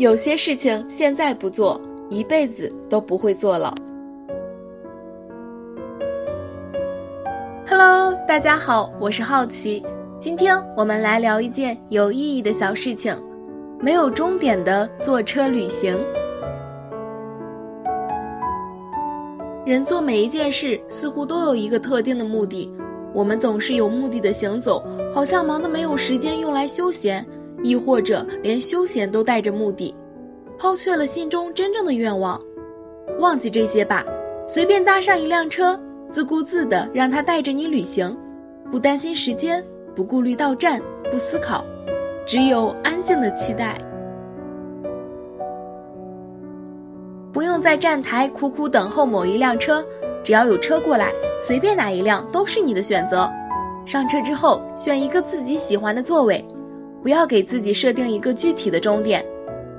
有些事情现在不做，一辈子都不会做了。Hello，大家好，我是好奇，今天我们来聊一件有意义的小事情——没有终点的坐车旅行。人做每一件事，似乎都有一个特定的目的。我们总是有目的的行走，好像忙得没有时间用来休闲，亦或者连休闲都带着目的，抛却了心中真正的愿望。忘记这些吧，随便搭上一辆车，自顾自的让它带着你旅行，不担心时间，不顾虑到站，不思考，只有安静的期待。不用在站台苦苦等候某一辆车，只要有车过来，随便哪一辆都是你的选择。上车之后，选一个自己喜欢的座位，不要给自己设定一个具体的终点，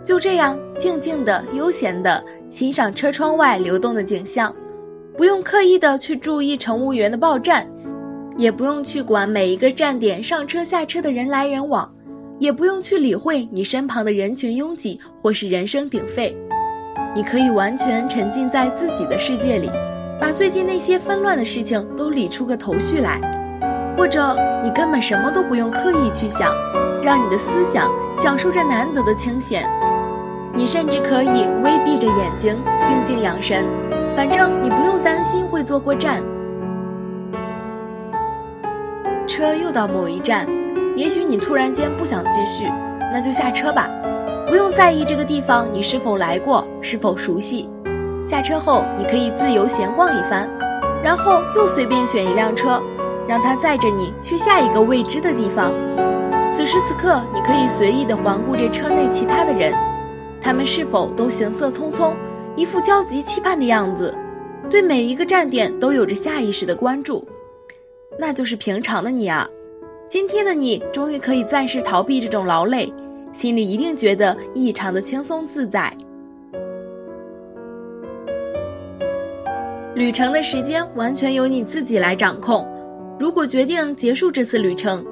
就这样静静的、悠闲的欣赏车窗外流动的景象，不用刻意的去注意乘务员的报站，也不用去管每一个站点上车下车的人来人往，也不用去理会你身旁的人群拥挤或是人声鼎沸。你可以完全沉浸在自己的世界里，把最近那些纷乱的事情都理出个头绪来，或者你根本什么都不用刻意去想，让你的思想享受着难得的清闲。你甚至可以微闭着眼睛，静静养神，反正你不用担心会坐过站。车又到某一站，也许你突然间不想继续，那就下车吧。不用在意这个地方你是否来过，是否熟悉。下车后，你可以自由闲逛一番，然后又随便选一辆车，让它载着你去下一个未知的地方。此时此刻，你可以随意地环顾着车内其他的人，他们是否都行色匆匆，一副焦急期盼的样子，对每一个站点都有着下意识的关注。那就是平常的你啊，今天的你终于可以暂时逃避这种劳累。心里一定觉得异常的轻松自在。旅程的时间完全由你自己来掌控。如果决定结束这次旅程，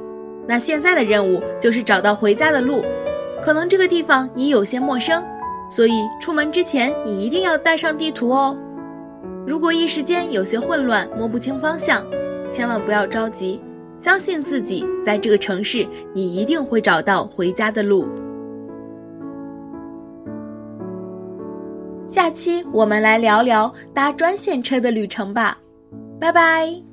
那现在的任务就是找到回家的路。可能这个地方你有些陌生，所以出门之前你一定要带上地图哦。如果一时间有些混乱，摸不清方向，千万不要着急。相信自己，在这个城市，你一定会找到回家的路。下期我们来聊聊搭专线车的旅程吧，拜拜。